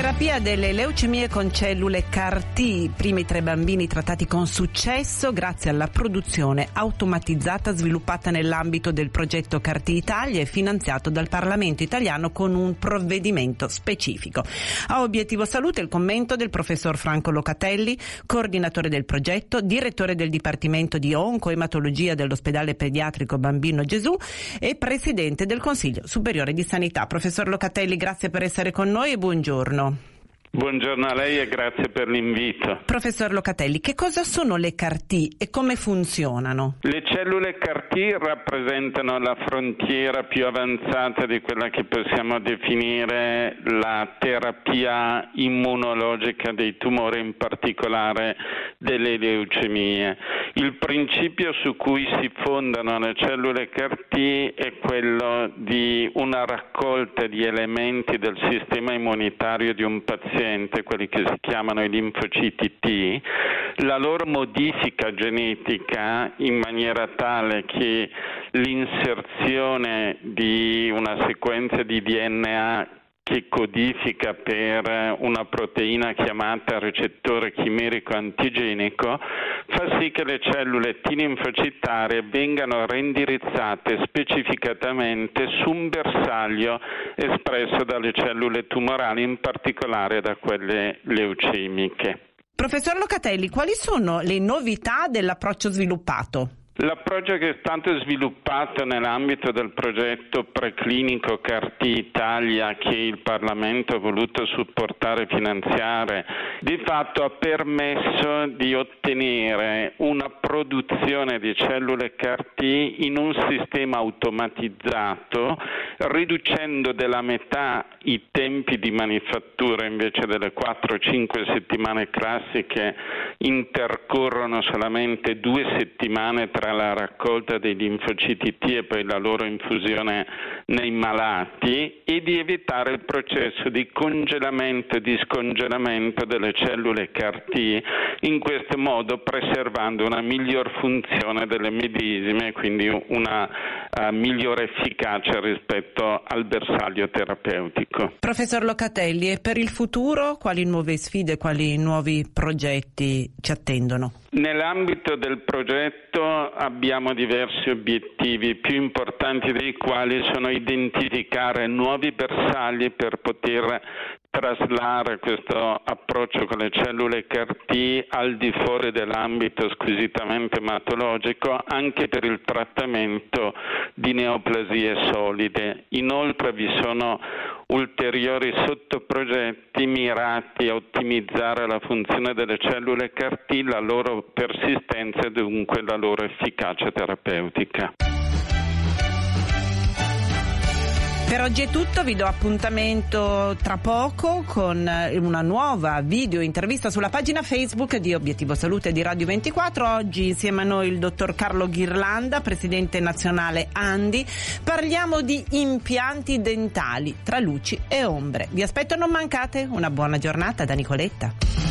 Terapia delle leucemie con cellule CAR-T, primi tre bambini trattati con successo grazie alla produzione automatizzata sviluppata nell'ambito del progetto CAR-T Italia e finanziato dal Parlamento italiano con un provvedimento specifico. A obiettivo salute il commento del professor Franco Locatelli, coordinatore del progetto, direttore del Dipartimento di Oncoematologia dell'ospedale pediatrico Bambino Gesù e presidente del Consiglio Superiore di Sanità. Professor Locatelli, grazie per essere con noi e buongiorno. Buongiorno a lei e grazie per l'invito. Professor Locatelli, che cosa sono le CAR-T e come funzionano? Le cellule CAR-T rappresentano la frontiera più avanzata di quella che possiamo definire la terapia immunologica dei tumori, in particolare delle leucemie. Il principio su cui si fondano le cellule CAR-T è quello di una raccolta di elementi del sistema immunitario di un paziente paziente, quelli che si chiamano i linfociti T, la loro modifica genetica in maniera tale che l'inserzione di una sequenza di DNA che codifica per una proteina chiamata recettore chimerico antigenico, fa sì che le cellule T linfocitarie vengano reindirizzate specificatamente su un bersaglio espresso dalle cellule tumorali, in particolare da quelle leucemiche. Professor Locatelli, quali sono le novità dell'approccio sviluppato? L'approccio che è stato sviluppato nell'ambito del progetto preclinico CART Italia che il Parlamento ha voluto supportare e finanziare, di fatto ha permesso di ottenere una produzione di cellule CART in un sistema automatizzato, riducendo della metà i tempi di manifattura invece delle 4-5 settimane classiche intercorrono solamente due settimane tra la raccolta dei linfociti T e poi la loro infusione nei malati e di evitare il processo di congelamento e di scongelamento delle cellule CAR-T, in questo modo preservando una miglior funzione delle medesime, quindi una uh, migliore efficacia rispetto al bersaglio terapeutico. Professor Locatelli, e per il futuro quali nuove sfide, quali nuovi progetti ci attendono? Nell'ambito del progetto abbiamo diversi obiettivi, più importanti dei quali sono identificare nuovi bersagli per poter traslare questo approccio con le cellule CAR-T al di fuori dell'ambito squisitamente ematologico anche per il trattamento di neoplasie solide. Inoltre vi sono ulteriori sottoprogetti mirati a ottimizzare la funzione delle cellule CAR-T, la loro persistenza e dunque la loro efficacia terapeutica. Per oggi è tutto, vi do appuntamento tra poco con una nuova video intervista sulla pagina Facebook di Obiettivo Salute di Radio 24. Oggi insieme a noi il dottor Carlo Ghirlanda, presidente nazionale Andi. Parliamo di impianti dentali tra luci e ombre. Vi aspetto, non mancate. Una buona giornata da Nicoletta.